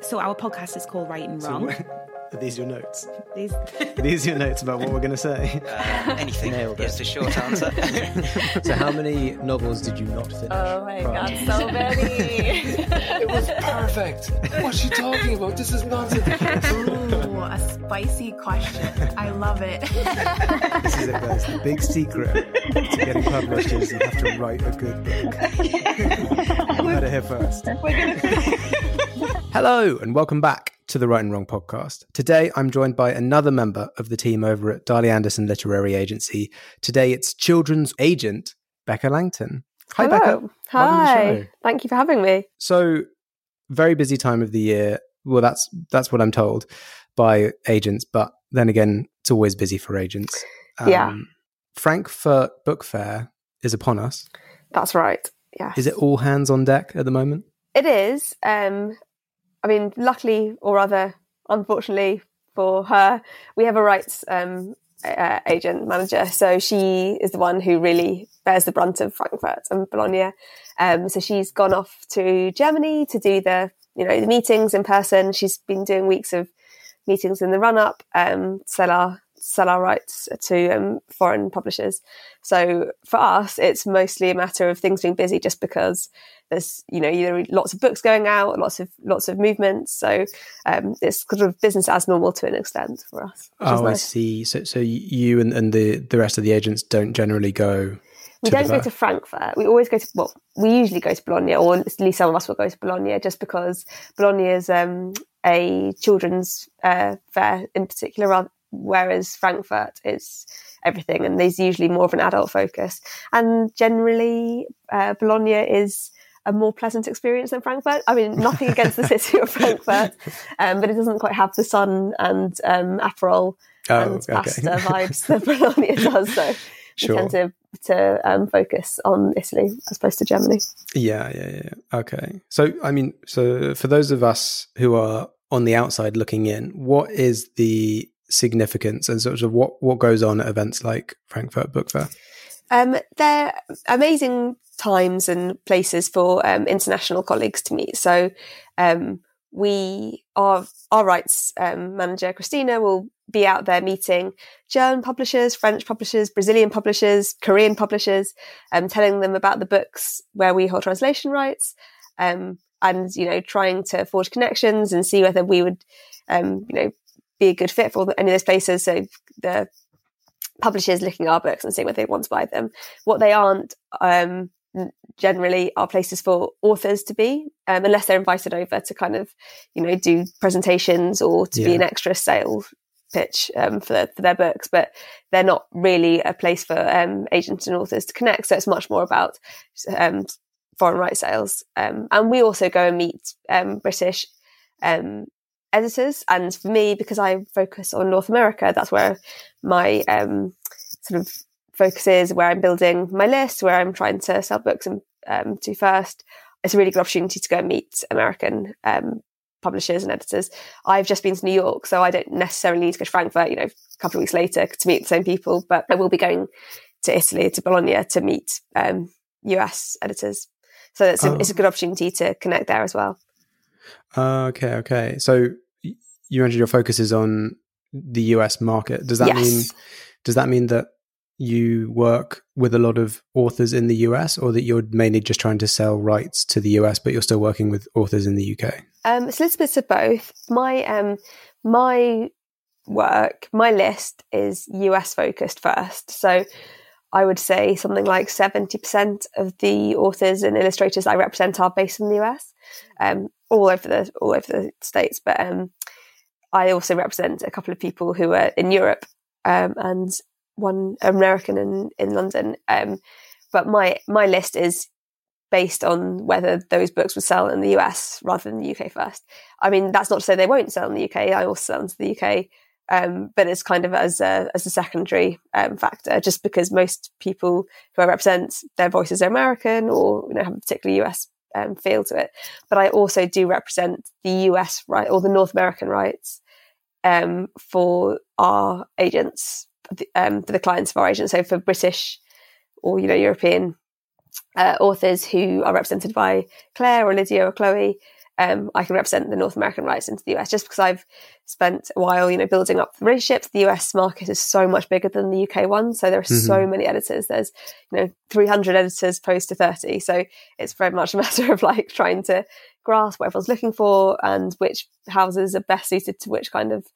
So our podcast is called Write and Wrong. Are these your notes? These Are these your notes about what we're going to say? Uh, anything. Nailed it. Yes, the short answer. so, how many novels did you not finish? Oh my prior? god, so many. It was perfect. What's she talking about? This is nonsense. Ooh, a spicy question. I love it. This is it, guys. The big secret to getting published is you have to write a good book. you heard it here first. Hello, and welcome back to the Write and Wrong podcast. Today, I'm joined by another member of the team over at Darley Anderson Literary Agency. Today, it's children's agent Becca Langton. Hi, Hello. Becca. Welcome to the Hi. Thank you for having me. So, very busy time of the year. Well, that's that's what I'm told by agents. But then again, it's always busy for agents. Yeah. Frankfurt Book Fair is upon us. That's right. Yeah. Is it all hands on deck at the moment? It is. Um, I mean, luckily, or rather, unfortunately for her, we have a rights um, uh, agent manager. So she is the one who really bears the brunt of Frankfurt and Bologna. Um, so she's gone off to Germany to do the, you know, the meetings in person. She's been doing weeks of meetings in the run up, um, sell our sell our rights to um, foreign publishers. So for us, it's mostly a matter of things being busy, just because there's you know there are lots of books going out, lots of lots of movements. So um, it's sort of business as normal to an extent for us. Oh, I see. So, so you and, and the, the rest of the agents don't generally go. We don't go to Frankfurt. We always go to well, we usually go to Bologna, or at least some of us will go to Bologna, just because Bologna is um, a children's uh, fair in particular, whereas Frankfurt is everything, and there's usually more of an adult focus. And generally, uh, Bologna is a more pleasant experience than Frankfurt. I mean, nothing against the city of Frankfurt, um, but it doesn't quite have the sun and um, Aperol Oh, and okay. pasta vibes that Bologna does. So Sure. we tend to to um, focus on Italy as opposed to Germany. Yeah, yeah, yeah. Okay. So, I mean, so for those of us who are on the outside looking in, what is the significance and sort of what, what goes on at events like Frankfurt Book Fair? Um, they're amazing times and places for um, international colleagues to meet. So um, we our our rights um, manager Christina will be out there meeting German publishers, French publishers, Brazilian publishers, Korean publishers, um, telling them about the books where we hold translation rights, um, and you know trying to forge connections and see whether we would you know be a good fit for any of those places. So the publishers looking at our books and seeing whether they want to buy them. What they aren't um, generally are places for authors to be, um, unless they're invited over to kind of, you know, do presentations or to be an extra sales pitch um, for, for their books. But they're not really a place for um, agents and authors to connect. So it's much more about um, foreign rights sales. Um, and we also go and meet um, British um, editors. And for me, because I focus on North America, that's where my um, sort of focus is, where I'm building my list, where I'm trying to sell books and um, to first. It's a really good opportunity to go and meet American um, publishers and editors. I've just been to New York, so I don't necessarily need to go to Frankfurt, you know, a couple of weeks later to meet the same people, but I will be going to Italy, to Bologna to meet um, US editors. So it's a, Oh. it's a good opportunity to connect there as well. Uh, okay, okay. So you mentioned your focus is on the US market. Does that Yes. mean does that mean that you work with a lot of authors in the US, or that you're mainly just trying to sell rights to the US, but you're still working with authors in the UK? Um, it's a little bit of both. My um, my work, my list is US focused first. So I would say something like 70% of the authors and illustrators I represent are based in the US, um, all over the all over the states. But um, I also represent a couple of people who are in Europe um, and one American in in London. Um, but my my list is based on whether those books would sell in the US rather than the UK first. I mean, that's not to say they won't sell in the UK. I also sell into the UK, um, but it's kind of as a as a secondary um, factor, just because most people who I represent, their voices are American or you know have a particular US um, feel to it. But I also do represent the US right or the North American rights um, for our agents, um, for the clients of our agents. So for British or you know European uh, authors who are represented by Claire or Lydia or Chloe, um, I can represent the North American rights into the US just because I've spent a while, you know, building up the relationships. The US market is so much bigger than the UK one. So there are mm-hmm. so many editors. There's, you know, 300 editors opposed to 30. So it's very much a matter of like trying to grasp what everyone's looking for and which houses are best suited to which kind of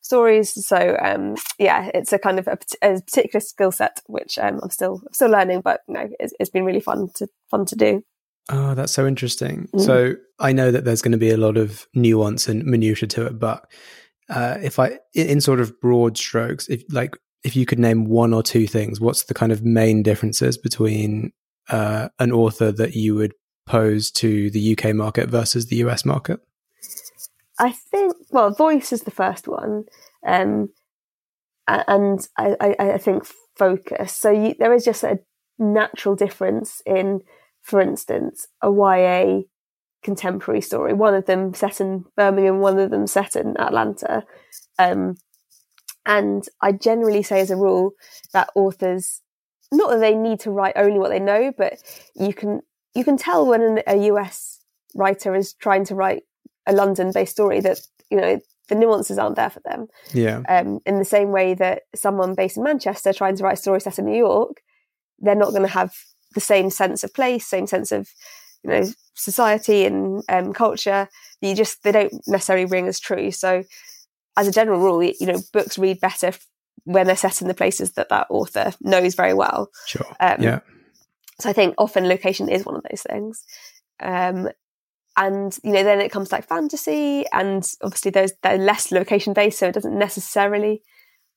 stories. So um, yeah, it's a kind of a, a particular skill set which um, I'm still still learning, but you know, it's, it's been really fun to fun to do. Oh, that's so interesting. Mm. So I know that there's going to be a lot of nuance and minutia to it, but uh, if I, in sort of broad strokes, if like if you could name one or two things, what's the kind of main differences between uh, an author that you would pose to the UK market versus the US market? I think, well, voice is the first one. Um, and I, I, I, think focus. So you, there is just a natural difference in, for instance, a YA contemporary story. One of them set in Birmingham, one of them set in Atlanta. Um, and I generally say, as a rule, that authors, not that they need to write only what they know, but you can you can tell when a US writer is trying to write a London based story that, you know, the nuances aren't there for them. Yeah. Um, in the same way that someone based in Manchester trying to write a story set in New York, they're not going to have the same sense of place, same sense of, you know, society and um, culture. You just, they don't necessarily ring as true. So as a general rule, you know, books read better when they're set in the places that that author knows very well. Sure. Um, yeah. So I think often location is one of those things. Um, and you know, then it comes to like fantasy, and obviously there's they're less location based, so it doesn't necessarily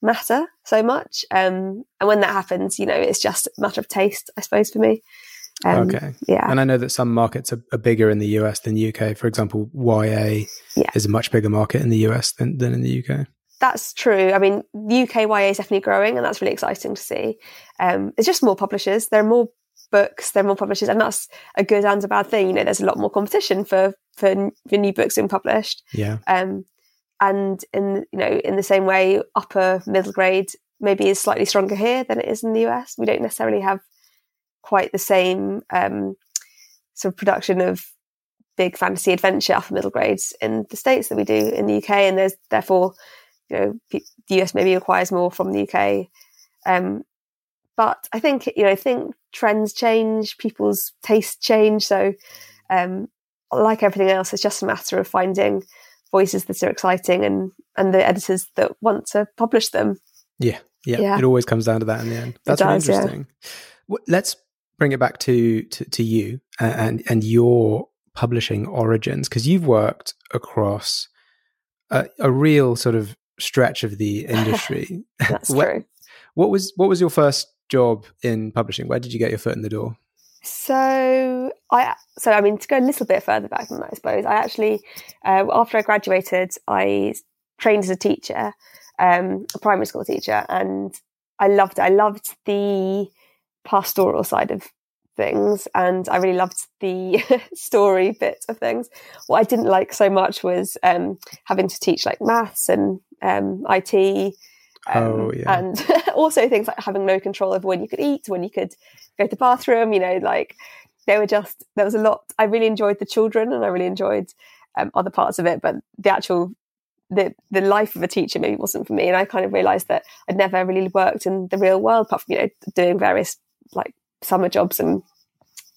matter so much. Um, and when that happens, you know, it's just a matter of taste, I suppose, for me. Um, okay. Yeah. And I know that some markets are, are, bigger in the US than UK. For example, YA yeah. is a much bigger market in the US than, than in the UK. That's true. I mean, UK YA is definitely growing, and that's really exciting to see. Um, it's just more publishers. There are more books, there are more publishers, and that's a good and a bad thing. You know, there's a lot more competition for for, for new books being published. Yeah. Um, and in you know, in the same way, upper middle grade maybe is slightly stronger here than it is in the US. We don't necessarily have quite the same um, sort of production of big fantasy adventure upper middle grades in the states that we do in the UK, and there's therefore, you know, the US maybe requires more from the UK. Um, but I think you know, I think trends change, people's tastes change. So, um, like everything else, it's just a matter of finding voices that are exciting and and the editors that want to publish them. Yeah, yeah, yeah. It always comes down to that in the end. That's does, really interesting. Yeah. Let's bring it back to to, to you and and your publishing origins because you've worked across a, a, real sort of stretch of the industry. That's what, true. What was what was your first job in publishing? Where did you get your foot in the door? So I so I mean to go a little bit further back than that, I suppose I actually uh, after I graduated, I trained as a teacher, um, a primary school teacher, and I loved it. I loved the pastoral side of things, and I really loved the story bit of things. What I didn't like so much was um, having to teach like maths and um, IT um, oh, yeah. And also things like having no control over when you could eat, when you could go to the bathroom, you know, like they were just, there was a lot. I really enjoyed the children and I really enjoyed um, other parts of it, but the actual the the life of a teacher maybe wasn't for me, and I kind of realised that I'd never really worked in the real world, apart from you know doing various like summer jobs and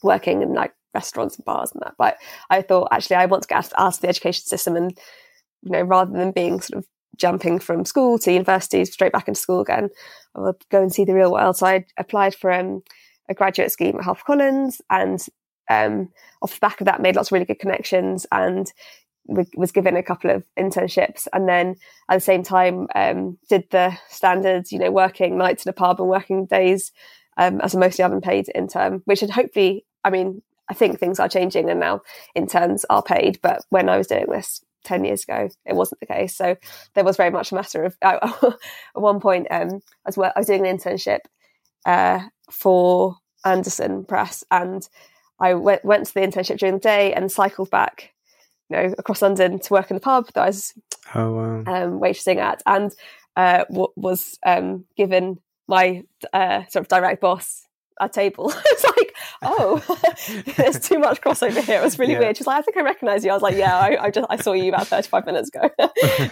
working in like restaurants and bars and that. But I thought actually I want to get out of the education system, and you know rather than being sort of jumping from school to university straight back into school again, I would go and see the real world. So I applied for um, a graduate scheme at HarperCollins, and um, off the back of that, made lots of really good connections and was given a couple of internships and then at the same time um, did the standards you know working nights in a pub and working days um, as a mostly unpaid intern which had hopefully i mean i think things are changing and now interns are paid but when i was doing this 10 years ago it wasn't the case so there was very much a matter of at one point um, I, was, I was doing an internship uh, for Andersen Press and i went, went to the internship during the day and cycled back you know, across London to work in the pub that I was oh, wow. um, waitressing at, and uh, w- was um, given my uh, sort of direct boss a table. it's like, oh, there's too much crossover here. It was really yeah. weird. She's like, I think I recognise you. I was like, yeah, I, I, just I saw you about 35 minutes ago.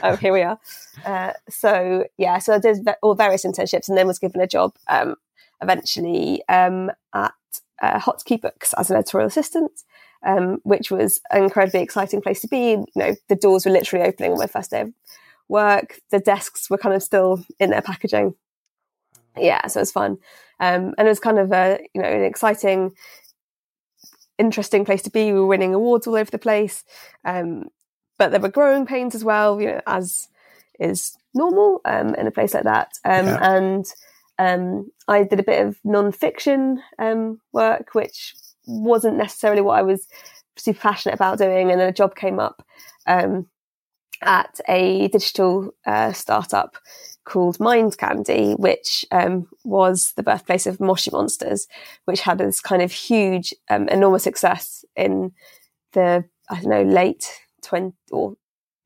oh, here we are. Uh, so yeah, so I did all various internships, and then was given a job um, eventually um, at uh, Hot Key Books as an editorial assistant um, which was an incredibly exciting place to be. You know, the doors were literally opening on my first day of work. The desks were kind of still in their packaging. Yeah, so it was fun, um, and it was kind of a you know an exciting, interesting place to be. We were winning awards all over the place, um, but there were growing pains as well. You know, as is normal um, in a place like that, um, yeah. and um, I did a bit of non-fiction um, work, which wasn't necessarily what I was super passionate about doing. And then a job came up um, at a digital uh, startup called Mind Candy, which um, was the birthplace of Moshi Monsters, which had this kind of huge, um, enormous success in the I don't know late twenty or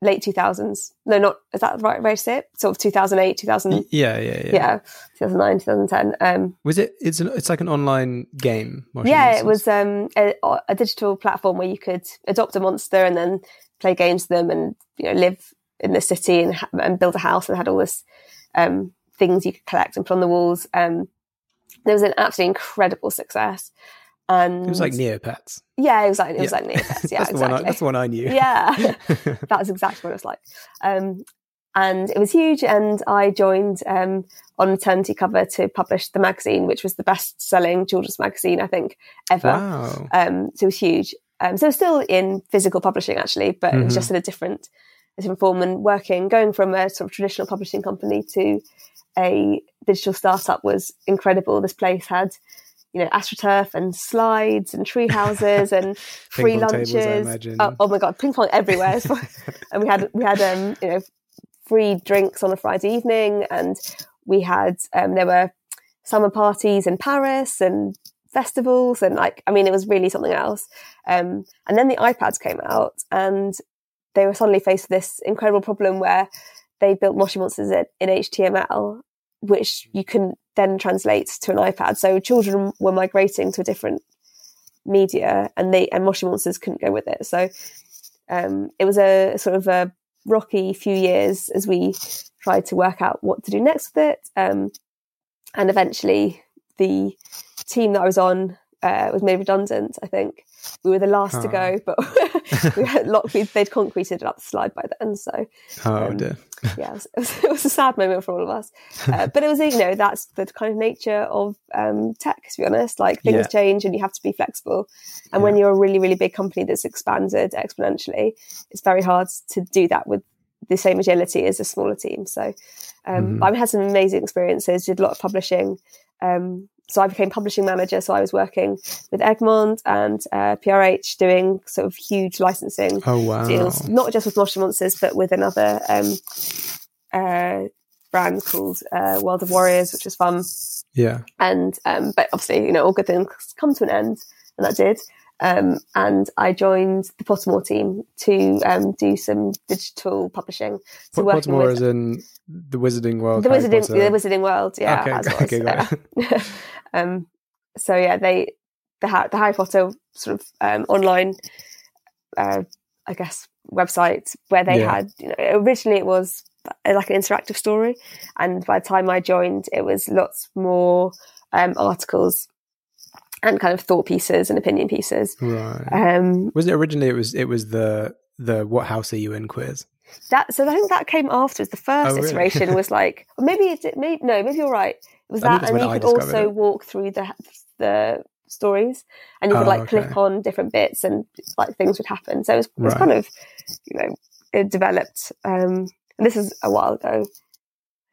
late 2000s. No, not, is that the right way to say it? Sort of 2008, 2000. Yeah, yeah, yeah. Yeah, 2009, 2010. Um, was it, it's an, it's like an online game. Moshi yeah, it was um, a, a, digital platform where you could adopt a monster and then play games with them and, you know, live in the city and, and build a house and had all this um, things you could collect and put on the walls. Um, there was an absolutely incredible success. And it was like Neopets. Yeah, it was like it was yeah. like Neopets. Yeah, that's, exactly. the one I, that's the one I knew. Yeah, that was exactly what it was like. Um, and it was huge. And I joined um, on maternity cover to publish the magazine, which was the best-selling children's magazine I think ever. Wow. Um, so it was huge. Um, so still in physical publishing actually, but mm-hmm. it was mm-hmm. just in a different, a different form and working, going from a sort of traditional publishing company to a digital startup was incredible. This place had you know, astroturf and slides and tree houses and free lunches. Tables, oh, oh, my god, ping pong everywhere! and we had we had um, you know free drinks on a Friday evening, and we had um, there were summer parties in Paris and festivals, and like I mean, it was really something else. Um, and then the iPads came out, and they were suddenly faced with this incredible problem where they built Moshi Monsters in HTML, which you can then translate to an iPad. So children were migrating to a different media, and they and Moshi Monsters couldn't go with it. So um, it was a sort of a rocky few years as we tried to work out what to do next with it. Um, and eventually, the team that I was on uh, was made redundant. I think we were the last to go, but we had lot, they'd concreted up the slide by then. So, oh um, dear. yeah, it was, it was, a sad moment for all of us. Uh, but it was, you know, that's the kind of nature of um, tech. To be honest, like things yeah. change and you have to be flexible. And yeah. when you're a really, really big company that's expanded exponentially, it's very hard to do that with the same agility as a smaller team. So, um, mm-hmm. I've had some amazing experiences. Did a lot of publishing. Um, so I became publishing manager. So I was working with Egmont and uh, PRH doing sort of huge licensing oh, wow. deals, not just with Moshi Monsters, but with another um, uh, brand called uh, World of Warriors, which was fun. Yeah. And, um, but obviously, you know, all good things come to an end, and that did. Um, and I joined the Pottermore team to um, do some digital publishing. So Pot- Pottermore with, is in the Wizarding World. The Wizarding, the Wizarding World, yeah. Okay, okay, got um, so yeah, they the, the Harry Potter sort of um, online, uh, I guess website where they Yeah. had, you know, originally it was like an interactive story, and by the time I joined, it was lots more um, articles and kind of thought pieces and opinion pieces. Right. Um, was it originally? It was. It was the the what house are you in quiz. that so I think that came afterwards. The first Oh, really? iteration was like, maybe it did, maybe no, maybe you're right. It was I that, and you I could also it. walk through the the stories, and you could Oh, like click on different bits, and like things would happen. So it was, it was Right. kind of, you know, it developed. Um, and this is a while ago.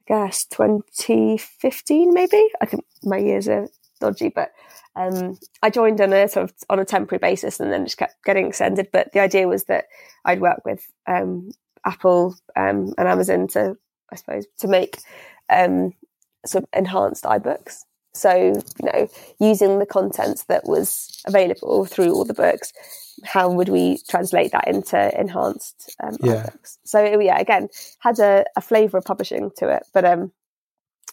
I guess 2015, maybe. I think my years are dodgy, but um, I joined on a sort of on a temporary basis, and then just kept getting extended. But the idea was that I'd work with um, Apple um, and Amazon to, I suppose, to make um, sort of enhanced iBooks. So, you know, using the content that was available through all the books, how would we translate that into enhanced um, Yeah. iBooks? So, yeah, again, had a, a flavour of publishing to it, but um,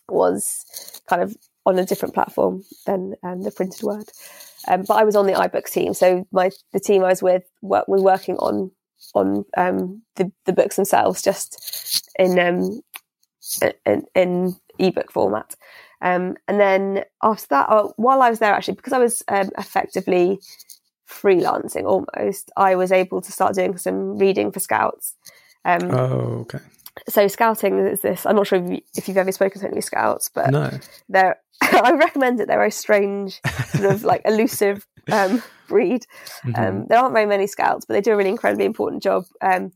was kind of on a different platform than um, the printed word. Um, but I was on the iBooks team, so my the team I was with were, were working on on um, the the books themselves, just in um, in, in ebook format. Um, and then after that, uh, while I was there, actually, because I was um, effectively freelancing almost, I was able to start doing some reading for scouts. Um, Oh, okay. So scouting is this. I'm not sure if, you, if you've ever spoken to any scouts, but No. they're I recommend it. They're a strange, sort of like elusive um, breed. Mm-hmm. Um, there aren't very many scouts, but they do a really incredibly important job. Um,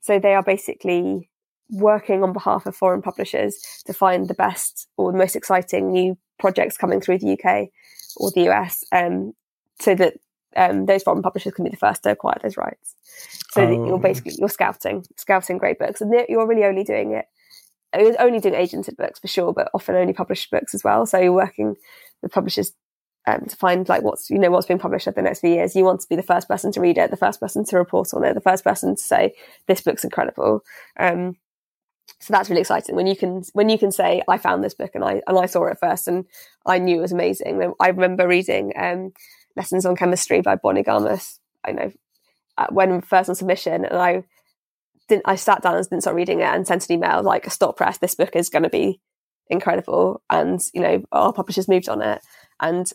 so they are basically working on behalf of foreign publishers to find the best or the most exciting new projects coming through the UK or the US, um, so that um, those foreign publishers can be the first to acquire those rights. So that Oh. you're basically you're scouting, scouting great books, and you're really only doing it. You're only doing agented books for sure, but often only published books as well. So you're working with publishers um, to find like what's you know what's being published over the next few years. You want to be the first person to read it, the first person to report on it, the first person to say this book's incredible. Um, so that's really exciting when you can when you can say I found this book and I and I saw it first and I knew it was amazing. I remember reading um, Lessons on Chemistry by Bonnie Garmus. I know uh, when first on submission and I didn't I sat down and didn't start reading it and sent an email like stop press this book is going to be incredible and you know our publishers moved on it and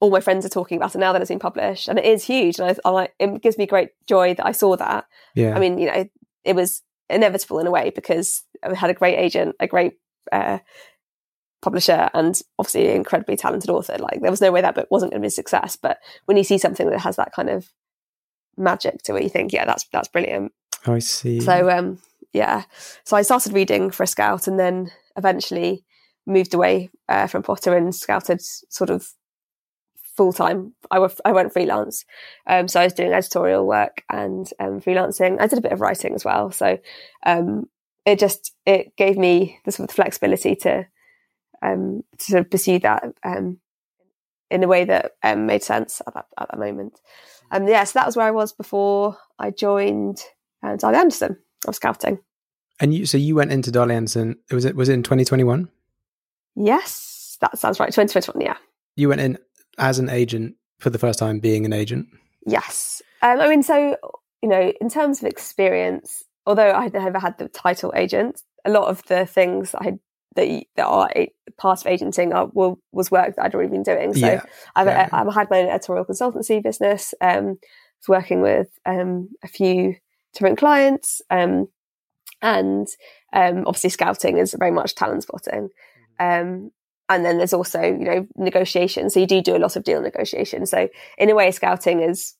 all my friends are talking about it now that it's been published and it is huge and I, I like it gives me great joy that I saw that Yeah. I mean, you know, it was inevitable in a way because I had a great agent, a great uh, publisher, and obviously an incredibly talented author. Like there was no way that book wasn't going to be a success. But when you see something that has that kind of magic to it, you think, yeah, that's that's brilliant. I see. So um, yeah, so I started reading for a scout, and then eventually moved away uh, from Potter and scouted sort of full time. I, w- I went freelance, um, so I was doing editorial work and um, freelancing. I did a bit of writing as well, so um, it just it gave me the sort of flexibility to um, to sort of pursue that um, in a way that um, made sense at that at that moment. And yeah, so that was where I was before I joined uh, Darley Anderson. I was scouting. and you, so you went into Darley Anderson. Was it was it in 2021? Yes, that sounds right. 2021, yeah. You went in as an agent for the first time, being an agent. Yes. Um, I mean, so, you know, in terms of experience, although I had never had the title agent, a lot of the things I had that, that are part of agenting are, were, was work that I'd already been doing. So Yeah. I've, Yeah. I've had my own editorial consultancy business, um, was working with um, a few different clients, um, and um, obviously scouting is very much talent spotting. Um, and then there's also, you know, negotiation. So you do do a lot of deal negotiation. So in a way, scouting is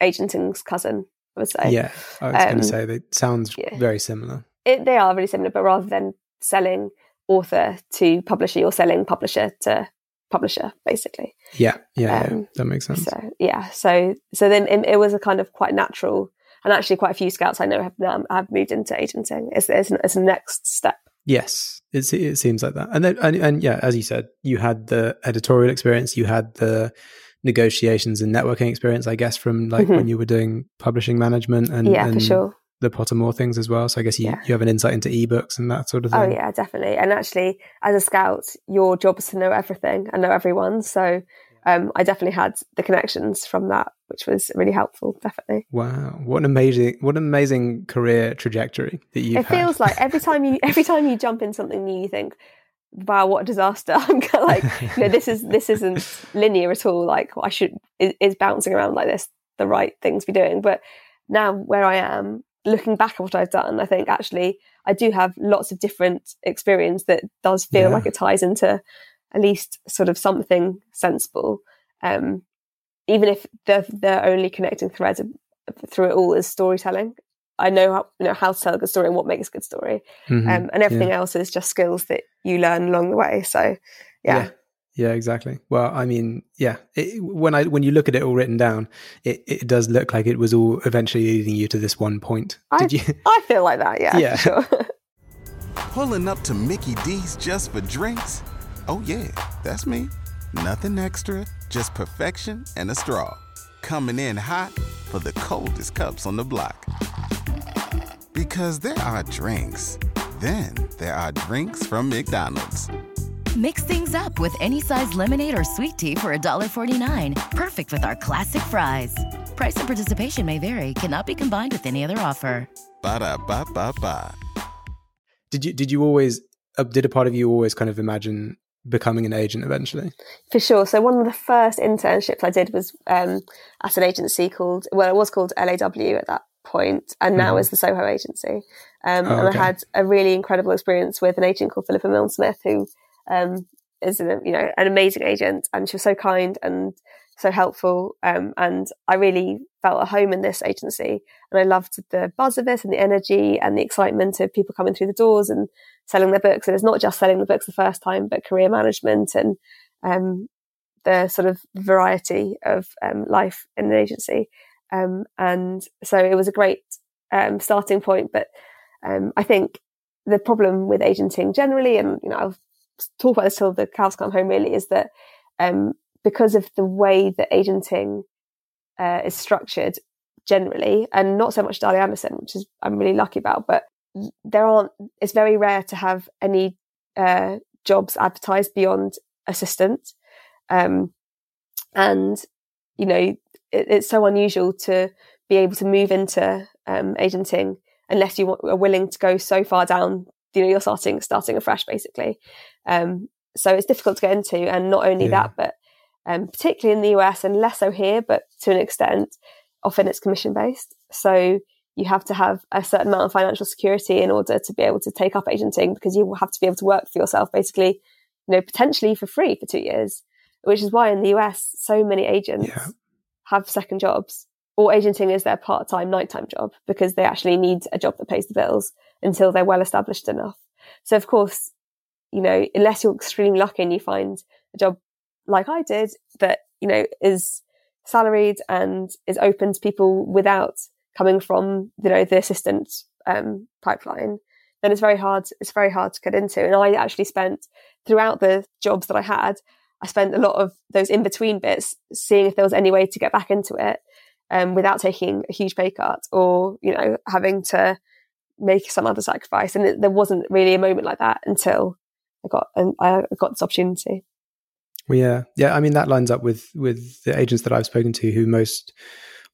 agenting's cousin, I would say. yeah, I was going um, to say that sounds yeah. very similar. It, they are really similar, but rather than selling author to publisher, you're selling publisher to publisher, basically. Yeah, yeah, yeah. Um, that makes sense. So yeah, so so then it, it was a kind of quite natural, and actually quite a few scouts I know have now have moved into agenting. It's it's, it's a next step. Yes, it it seems like that. And then and, and yeah, as you said, you had the editorial experience, you had the negotiations and networking experience, I guess, from like Mhm. when you were doing publishing management and yeah, and for sure. The Pottermore things as well. So I guess you, Yeah. you have an insight into ebooks and that sort of thing. Oh yeah, definitely. And actually, as a scout, your job is to know everything and know everyone. So um, I definitely had the connections from that, which was really helpful. Definitely. Wow, what an amazing, what an amazing career trajectory that you. It feels like every time you every time you jump in something new, you think, "Wow, what a disaster!" I'm like, you know, this is this isn't linear at all. Like, I should is, is bouncing around like this the right things to be doing? But now where I am, looking back at what I've done, I think actually I do have lots of different experience that does feel Yeah. like it ties into at least sort of something sensible. Um, even if the the only connecting thread through it all is storytelling. I know how you know how to tell a good story and what makes a good story, Mhm. um, and everything else is just skills that you learn along the way. So, yeah, yeah. Yeah, exactly. Well, I mean, yeah. It, when I when you look at it all written down, it, it does look like it was all eventually leading you to this one point. I, Did you? I feel like that. Yeah, Yeah. sure. Pulling up to Mickey D's just for drinks? Oh, yeah, that's me. Nothing extra, just perfection and a straw. Coming in hot for the coldest cups on the block. Because there are drinks, then there are drinks from McDonald's. Mix things up with any size lemonade or sweet tea for $1.49. Perfect with our classic fries. Price and participation may vary, cannot be combined with any other offer. Ba da ba ba ba. Did you? Did you always? Uh, did a part of you always kind of imagine becoming an agent eventually? For sure. So one of the first internships I did was um, at an agency called, well, it was called LAW at that point, and now Mhm. is the Soho agency. Um, Oh, and okay. I had a really incredible experience with an agent called Philippa Milne Smith, who um, is an, you know an amazing agent, and she was so kind and so helpful. Um, and I really felt at home in this agency, and I loved the buzz of it and the energy and the excitement of people coming through the doors and selling their books. And it's not just selling the books the first time, but career management and um, the sort of variety of um, life in an agency. Um, and so it was a great um, starting point. But I think the problem with agenting generally, and you know, I'll talk about this till the cows come home, really, is that um, because of the way that agenting uh, is structured generally, and not so much Darley Anderson, which is I'm really lucky about, but there aren't. It's very rare to have any uh, jobs advertised beyond assistant, um, and you know it, it's so unusual to be able to move into um, agenting unless you are willing to go so far down. You know, you're starting starting afresh, basically. Um, so it's difficult to get into, and not only Yeah. that, but um, particularly in the US and less so here, but to an extent, often it's commission based. So you have to have a certain amount of financial security in order to be able to take up agenting because you will have to be able to work for yourself basically, you know, potentially for free for two years, which is why in the US, so many agents Yeah. have second jobs or agenting is their part time, nighttime job because they actually need a job that pays the bills until they're well established enough. So, of course, you know, unless you're extremely lucky and you find a job like I did that, you know, is salaried and is open to people without coming from, you know, the assistant um, pipeline, then it's very hard. It's very hard to get into. And I actually spent throughout the jobs that I had, I spent a lot of those in between bits seeing if there was any way to get back into it um, without taking a huge pay cut or, you know, having to make some other sacrifice. And it, there wasn't really a moment like that until I got, and I got this opportunity. Well, yeah, yeah. I mean, that lines up with with the agents that I've spoken to, who most,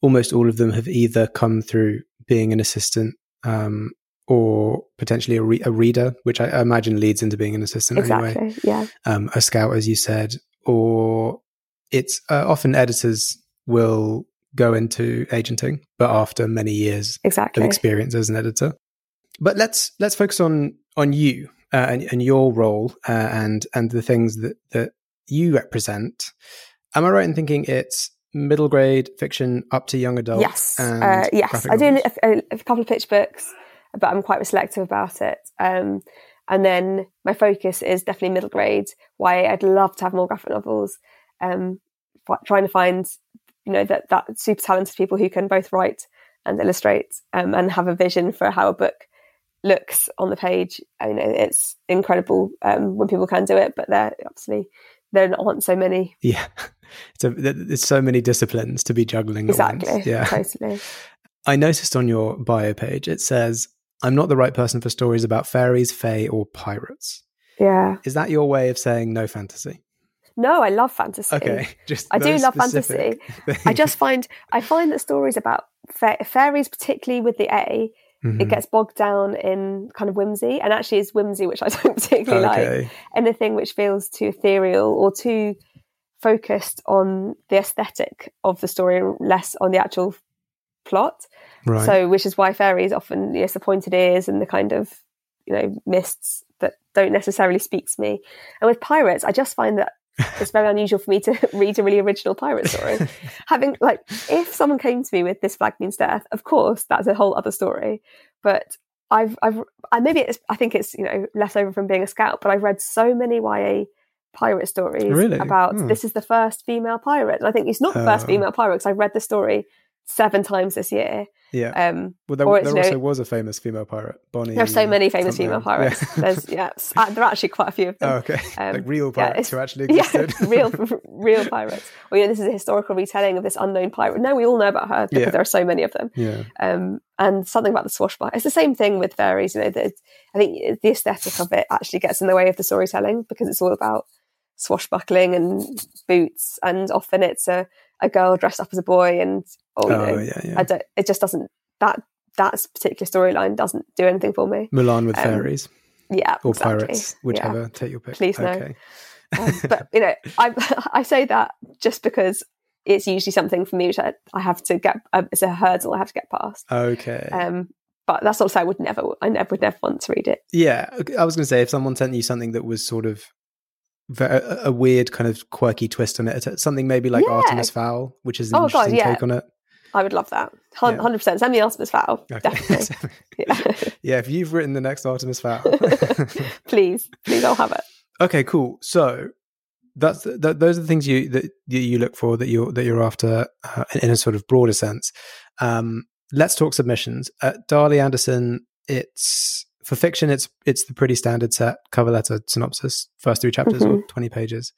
almost all of them have either come through being an assistant, um, or potentially a, re- a reader, which I imagine leads into being an assistant Exactly. anyway. Yeah. Um, a scout, as you said, or it's uh, often editors will go into agenting, but after many years Exactly. of experience as an editor. But let's let's focus on on you uh, and, and your role uh, and and the things that that you represent. Am I right in thinking it's middle grade fiction up to young adult? Yes, and uh, yes. I do a, a, couple of picture books, but I'm quite selective about it. Um, and then my focus is definitely middle grade. Why I'd love to have more graphic novels. Um, trying to find, you know, that that super talented people who can both write and illustrate um, and have a vision for how a book looks on the page. I know it's incredible um, when people can do it, but there obviously there aren't so many. Yeah, it's a, there's so many disciplines to be juggling. Exactly. Yeah, Totally. I noticed on your bio page it says, "I'm not the right person for stories about fairies, fae, or pirates." Yeah. Is that your way of saying no fantasy? No, I love fantasy. Okay, just I do love fantasy. I just find I find that stories about fa- fairies, particularly with the A, Mhm. it gets bogged down in kind of whimsy, and actually is whimsy which I don't particularly like. Anything which feels too ethereal or too focused on the aesthetic of the story, and less on the actual plot. Right. So, which is why fairies often know, the pointed ears and the kind of you know mists that don't necessarily speak to me. And with pirates, I just find that it's very unusual for me to read a really original pirate story. Having like, if someone came to me with this flag means death, of course that's a whole other story. But I've I've I maybe it's I think it's you know less over from being a scout, but I've read so many YA pirate stories Really? about Hmm. this is the first female pirate. And I think it's not the first Oh. female pirate because I've read the story seven times this year. yeah. Um, well, there, or there you know- also was a famous female pirate, Bonnie. there are so many famous something. female pirates. Yeah. There's yeah, uh, there are actually quite a few of them. Oh, okay. Um, like real pirates it's- who actually yeah, existed. real real pirates. Well, you know, this is a historical retelling of this unknown pirate. No, we all know about her because Yeah. there are so many of them. yeah. Um, and something about the swashbuckler. It's the same thing with fairies. You know, that I think the aesthetic of it actually gets in the way of the storytelling because it's all about swashbuckling and boots, and often it's a, a girl dressed up as a boy, and or, you Oh, know, yeah, yeah. I don't. It just doesn't that that particular storyline doesn't do anything for me. Mulan with um, fairies Yeah, or exactly. pirates, Yeah. whichever. Take your pick. Please no. okay. Um, but you know, I I say that just because it's usually something for me which I, I have to get. Uh, it's a hurdle I have to get past. Okay. Um, but that's not to say I would never. I never would never want to read it. Yeah, I was going to say if someone sent you something that was sort of a, weird kind of quirky twist on it, something maybe like Yeah. Artemis Fowl, which is an Oh, God, interesting yeah. take on it. I would love that. Hundred percent. Send me Artemis Fowl. Okay. Definitely. Yeah. yeah, if you've written the next Artemis Fowl. please, please, I'll have it. okay, cool. So that's th- those are the things you that, that you look for that you're that you're after uh, in a sort of broader sense. Um, let's talk submissions. At Darley Anderson, it's for fiction. It's it's the pretty standard set cover letter synopsis, first three chapters or twenty pages.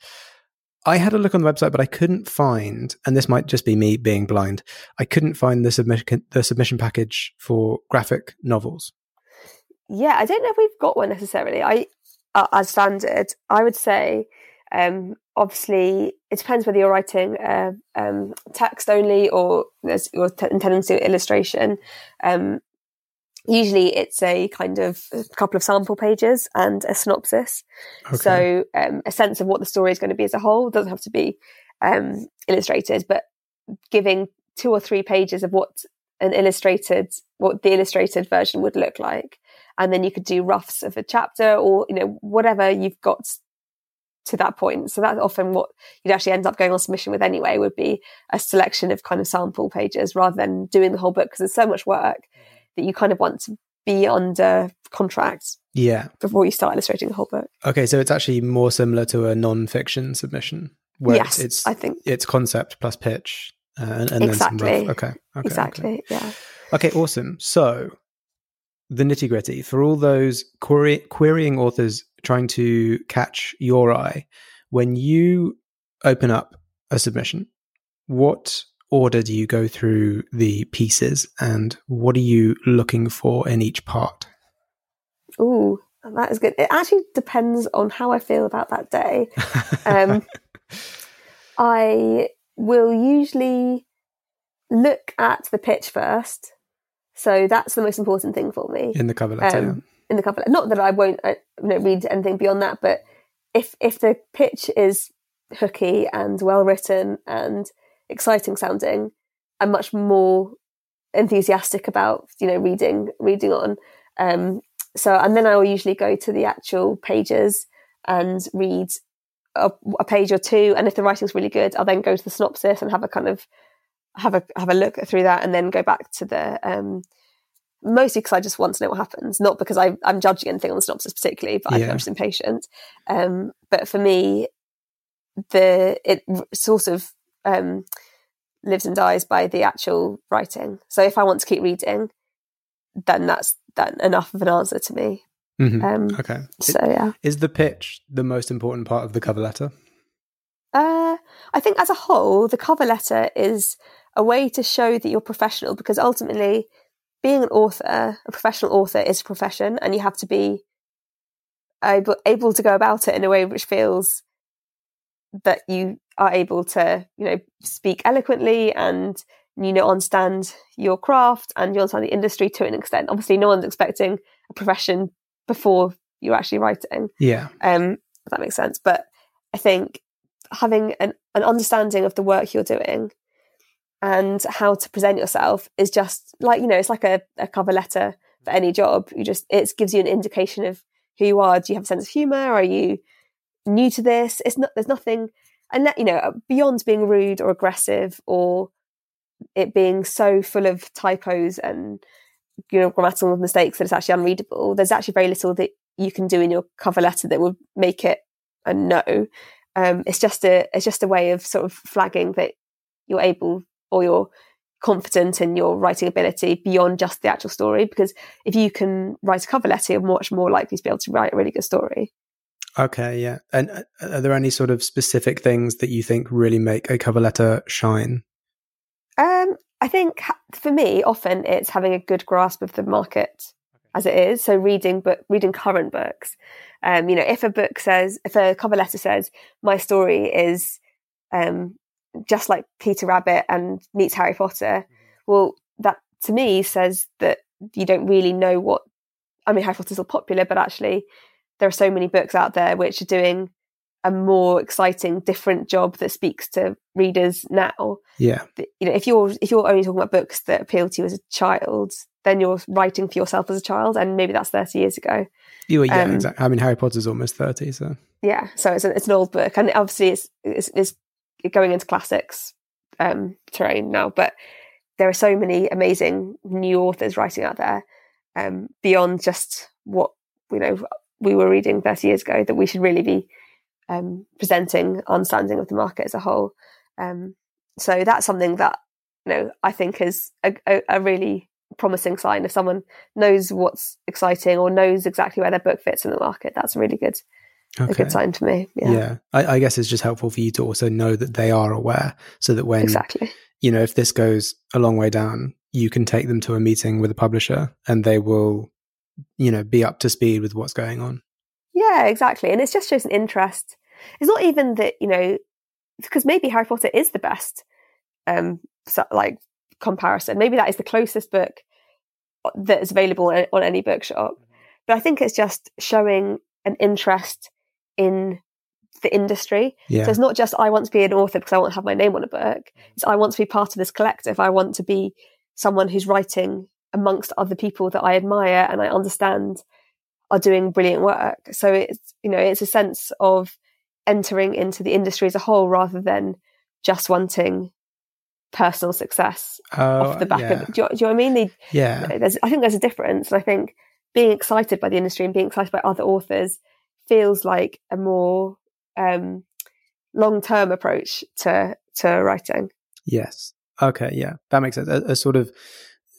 I had a look on the website, but I couldn't find, and this might just be me being blind. I couldn't find the submission the submission package for graphic novels. Yeah, I don't know if we've got one necessarily. I, uh, as standard, I would say, um, obviously, it depends whether you're writing uh, um, text only or there's, you're t- intending to illustration. Um, usually, it's a kind of a couple of sample pages and a synopsis. So, um, a sense of what the story is going to be as a whole It doesn't have to be um, illustrated, but giving two or three pages of what an illustrated, what the illustrated version would look like, and then you could do roughs of a chapter or you know whatever you've got to that point. So that's often what you'd actually end up going on submission with anyway. Would be a selection of kind of sample pages rather than doing the whole book because there's so much work that you kind of want to be under contract yeah. before you start illustrating the whole book. Okay, so it's actually more similar to a non-fiction submission, where yes, it's, it's I think it's concept plus pitch, uh, and, and then some Exactly. rough. Okay, okay, exactly. Okay. Yeah. okay, awesome. So the nitty gritty for all those query, querying authors trying to catch your eye when you open up a submission. What order do you go through the pieces, and what are you looking for in each part? Ooh, that is good. It actually depends on how I feel about that day. Um, I will usually look at the pitch first. So that's the most important thing for me in the cover letter. um, in the cover. letter. Not that I won't uh, you know, read anything beyond that, but if if the pitch is hooky and well written and exciting sounding, I'm much more enthusiastic about you know reading reading on. Um, so and then I will usually go to the actual pages and read a, a page or two, and if the writing's really good, I'll then go to the synopsis and have a kind of have a have a look through that, and then go back to the um, mostly because I just want to know what happens, not because I, I'm judging anything on the synopsis particularly, but Yeah. I'm just impatient. Um, but for me, the it sort of um, lives and dies by the actual writing. So if I want to keep reading, then that's that enough of an answer to me. Mhm. Um, Okay. so yeah, Is the pitch the most important part of the cover letter? uh, I think as a whole, the cover letter is a way to show that you're professional because ultimately, being an author, a professional author, is a profession, and you have to be able, able to go about it in a way which feels that you are able to, you know, speak eloquently and you know understand your craft and you understand the industry to an extent. Obviously, no one's expecting a profession before you're actually writing. Yeah. Um, if that makes sense. But I think having an, an understanding of the work you're doing and how to present yourself is just like, you know, it's like a, a cover letter for any job. You just, it gives you an indication of who you are. Do you have a sense of humor? Are you new to this? It's not, there's nothing, and that, you know, beyond being rude or aggressive or it being so full of typos and, you know, grammatical mistakes that it's actually unreadable, there's actually very little that you can do in your cover letter that would make it a no. Um, it's just a it's just a way of sort of flagging that you're able or you're confident in your writing ability beyond just the actual story. Because if you can write a cover letter, you're much more likely to be able to write a really good story. Okay, yeah. And uh, are there any sort of specific things that you think really make a cover letter shine? Um, I think for me, often it's having a good grasp of the market as it is. So reading book, reading current books. Um, you know, if a book says, if a cover letter says, my story is um, just like Peter Rabbit and meets Harry Potter, well, that to me says that you don't really know what. I mean, Harry Potter's still popular, but actually, there are so many books out there which are doing a more exciting, different job that speaks to readers now. Yeah, you know, if you're if you're only talking about books that appeal to you as a child, then you're writing for yourself as a child, and maybe that's thirty years ago. Yeah, yeah, um, exactly. I mean, Harry Potter's almost thirty, so yeah. So it's, it's an old book, and obviously it's it's, it's going into classics um, terrain now. But there are so many amazing new authors writing out there um, beyond just what you know we were reading thirty years ago that we should really be um, presenting on standing of the market as a whole. Um, so that's something that you know I think is a, a, a really promising sign if someone knows what's exciting or knows exactly where their book fits in the market. That's really good okay. a good sign to me. Yeah, yeah. I, I, guess it's just helpful for you to also know that they are aware, so that when exactly you know if this goes a long way down, you can take them to a meeting with a publisher, and they will, you know, be up to speed with what's going on. Yeah, exactly, and it just shows an interest. It's not even that you know because maybe Harry Potter is the best um so, like comparison. Maybe that is the closest book uh, that is available on any bookshop. Mm-hmm. But I think it's just showing an interest in the industry. Yeah. So it's not just I want to be an author because I want to have my name on a book. Mm-hmm. It's I want to be part of this collective. I want to be someone who's writing amongst other people that I admire and I understand are doing brilliant work. So it's you know it's a sense of entering into the industry as a whole rather than just wanting personal success off Oh, the back yeah. of. Do you, do you know what I mean? They, Yeah, there's, I think there's a difference. And I think being excited by the industry and being excited by other authors feels like a more um, long term approach to to writing. Yes. Okay. Yeah, that makes sense. A, a sort of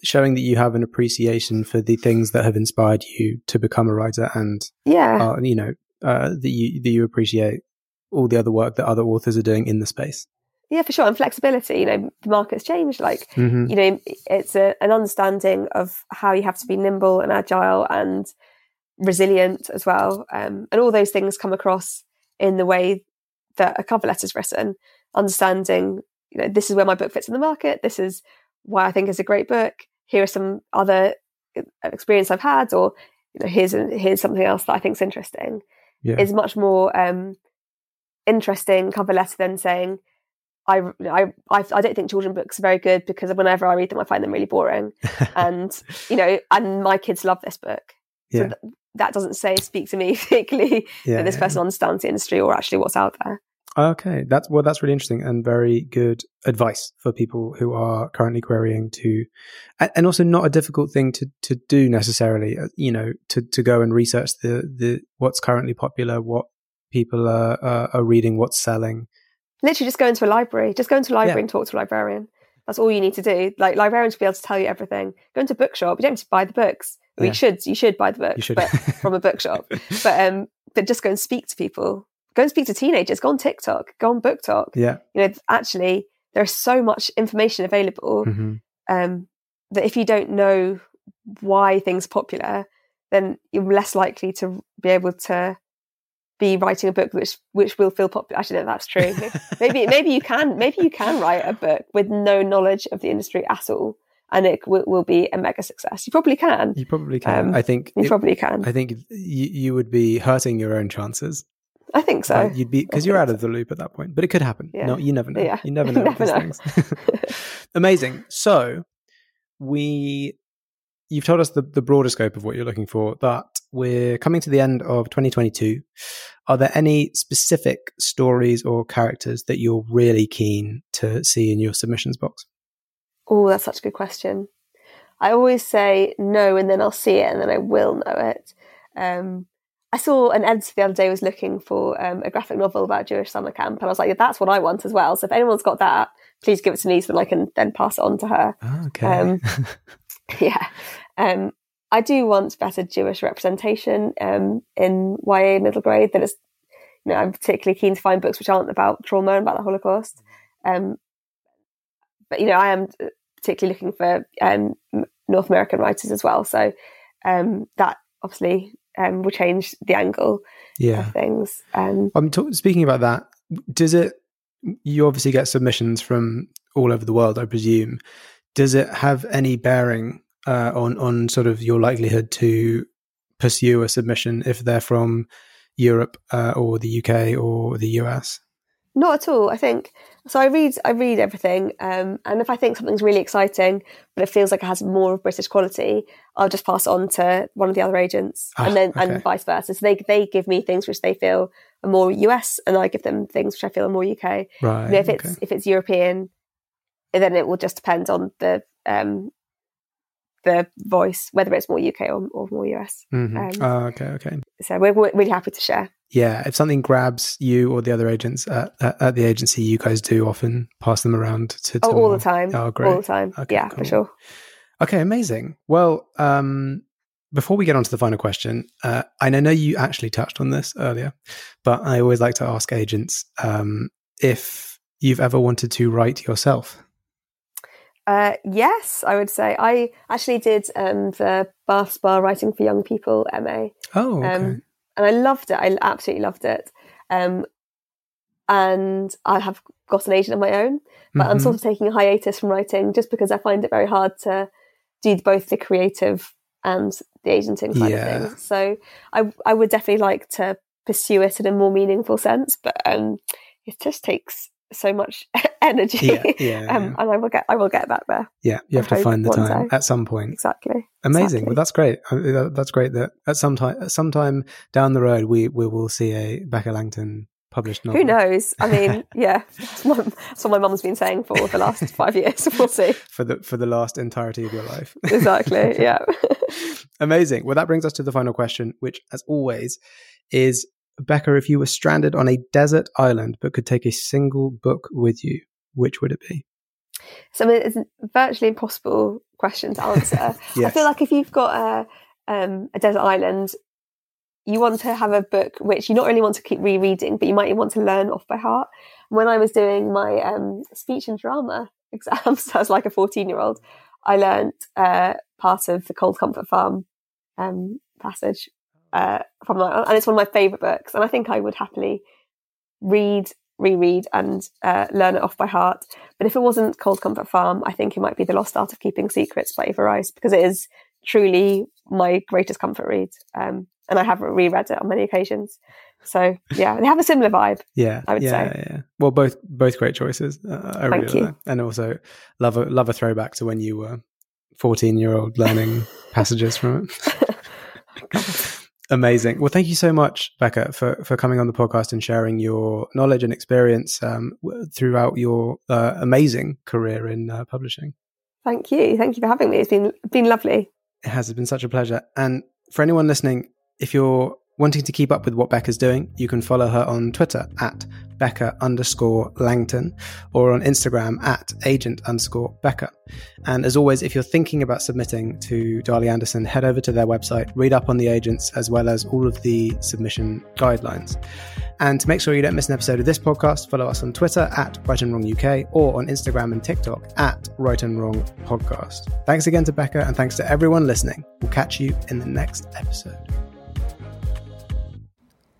showing that you have an appreciation for the things that have inspired you to become a writer, and Yeah, uh, you know uh, that you that you appreciate all the other work that other authors are doing in the space. yeah, for sure. And flexibility. You know, the market's changed. Like hmm you know, it's a, an understanding of how you have to be nimble and agile and resilient as well. Um, and all those things come across in the way that a cover letter is written. Understanding, you know, this is where my book fits in the market. This is why I think it's a great book. Here are some other uh, experience I've had, or you know, here's here's something else that I think is interesting. Yeah. Is much more um, interesting cover letter than saying I, I, I, I don't think children books are very good because whenever I read them, I find them really boring. and, you know, and my kids love this book. So Yeah. th- that doesn't say, speak to me particularly Yeah, that this person understands the industry or actually what's out there. Okay, that's well, that's really interesting and very good advice for people who are currently querying to, and, and also not a difficult thing to to do necessarily. uh, You know, to to go and research the the what's currently popular, what people are are, are reading, what's selling. Literally just go into a library, just go into a library Yeah. and talk to a librarian. That's all you need to do. Like librarians will be able to tell you everything. Go into a bookshop. You don't have to buy the books. Well, Yeah. You should. You should buy the books, but from a bookshop. but um, but just go and speak to people. Go and speak to teenagers. Go on TikTok. Go on BookTok. Yeah. You know, actually, there's so much information available hmm um, that if you don't know why things are popular, then you're less likely to be able to be writing a book which which will feel popular. Actually, no, that's true. maybe maybe you can maybe you can write a book with no knowledge of the industry at all, and it will, will be a mega success. You probably can. You probably can. Um, I think You it- probably can. I think you, you would be hurting your own chances. I think so. Like, you'd be because you're out of the loop at that point, but it could happen. Yeah. No, you never know. Yeah. You never know. Never know. things. Amazing. So we, you've told us the, the broader scope of what you're looking for, but we're coming to the end of 2022. Are there any specific stories or characters that you're really keen to see in your submissions box? Oh, that's such a good question. I always say no, and then I'll see it, and then I will know it. Um, I saw an editor the other day was looking for um, a graphic novel about Jewish summer camp, and I was like, "That's what I want as well." So if anyone's got that, please give it to me so that I can then pass it on to her. Okay. Um, yeah, um, I do want better Jewish representation um, in YA middle grade. That is, you know, I'm particularly keen to find books which aren't about trauma and about the Holocaust. Um, but you know, I am particularly looking for um, North American writers as well. So um, that obviously um, will change the angle yeah. of things. Um, I'm ta- speaking about that. Does it? You obviously get submissions from all over the world, I presume. Does it have any bearing uh, on on sort of your likelihood to pursue a submission if they're from Europe uh, or the UK or the US? Not at all. I think so. I read, I read everything, um, and if I think something's really exciting, but it feels like it has more of British quality, I'll just pass on to one of the other agents, Ah, and then okay. and vice versa. So they they give me things which they feel are more US, and I give them things which I feel are more UK. Right. You know, if it's okay. if it's European, then it will just depend on the um, the voice, whether it's more UK or, or more US. Mhm. um, Ah, okay. Okay. So we're, we're really happy to share. Yeah. If something grabs you or the other agents at, at, at the agency, you guys do often pass them around to. to Oh, all more- the time. Oh, great. All the time. Okay, yeah, cool. for sure. Okay, amazing. Well, um, before we get on to the final question, uh, and I know you actually touched on this earlier, but I always like to ask agents um, if you've ever wanted to write yourself. Uh, yes, I would say. I actually did um, the Bath Spa Writing for Young People MA, Oh, okay. um, and I loved it. I absolutely loved it. Um, and I have got an agent of my own, but I'm Mhm. sort of taking a hiatus from writing just because I find it very hard to do both the creative and the agenting side Yeah. of things. So I I would definitely like to pursue it in a more meaningful sense, but um, it just takes so much energy. Yeah, yeah, um, and I will get I will get back there. yeah, you I have to find the time day. at some point. Exactly. Amazing. Exactly. Well, that's great. That's great that at some time, at some time down the road, we, we will see a Becca Langton published novel. Who knows? I mean, yeah, that's what my mum's been saying for the last five years. We'll see. for the for the last entirety of your life. Exactly. Yeah. Amazing. Well, that brings us to the final question, which, as always, is Becca, if you were stranded on a desert island but could take a single book with you, which would it be? So I mean, it's a virtually impossible question to answer. I feel like if you've got a um, a desert island, you want to have a book which you not only want to keep rereading, but you might want to learn off by heart. When I was doing my um, speech and drama exams as like a fourteen year old, I learnt uh, part of the Cold Comfort Farm um, passage uh, from that, and it's one of my favourite books. And I think I would happily read, reread, and uh, learn it off by heart. But if it wasn't Cold Comfort Farm, I think it might be The Lost Art of Keeping Secrets by Eva Rice because it is truly my greatest comfort read. Um, and I haven't reread it on many occasions. So yeah, they have a similar vibe. Yeah, I would yeah, say. yeah. Well, both both great choices. Uh, I Thank really you. that. and also love a love a throwback to when you were fourteen year old learning passages from it. Amazing. Well, thank you so much, Becca, for for coming on the podcast and sharing your knowledge and experience um, w- throughout your uh, amazing career in uh, publishing. Thank you. Thank you for having me. It's been been lovely. It has been such a pleasure. And for anyone listening, if you're wanting to keep up with what Becca's doing, you can follow her on Twitter at Becca underscore Langton or on Instagram at agent underscore Becca. And as always, if you're thinking about submitting to Darley Anderson, head over to their website, read up on the agents as well as all of the submission guidelines. And to make sure you don't miss an episode of this podcast, follow us on Twitter at Write and Wrong UK or on Instagram and TikTok at Write and Wrong Podcast. Thanks again to Becca and thanks to everyone listening. We'll catch you in the next episode.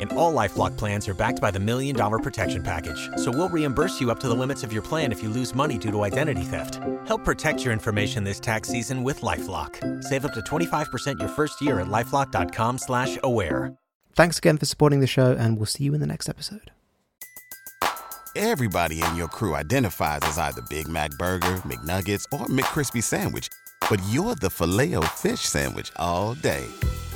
And all LifeLock plans are backed by the Million Dollar Protection Package. So we'll reimburse you up to the limits of your plan if you lose money due to identity theft. Help protect your information this tax season with LifeLock. Save up to 25% your first year at LifeLock.com slash aware. Thanks again for supporting the show, and we'll see you in the next episode. Everybody in your crew identifies as either Big Mac Burger, McNuggets, or McCrispy Sandwich. But you're the Filet-O-Fish Sandwich all day.